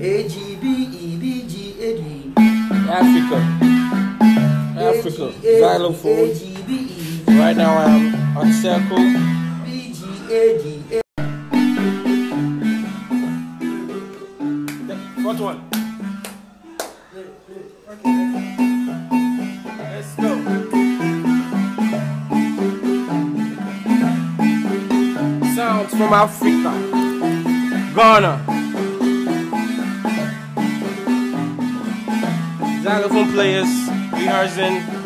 A G B E B G A D. Africa. Africa. Xylophone. A G B E Right now I'm on circle. B G A D. What one? Let's go. Sounds from Africa. Ghana. Xylophone players rehearsing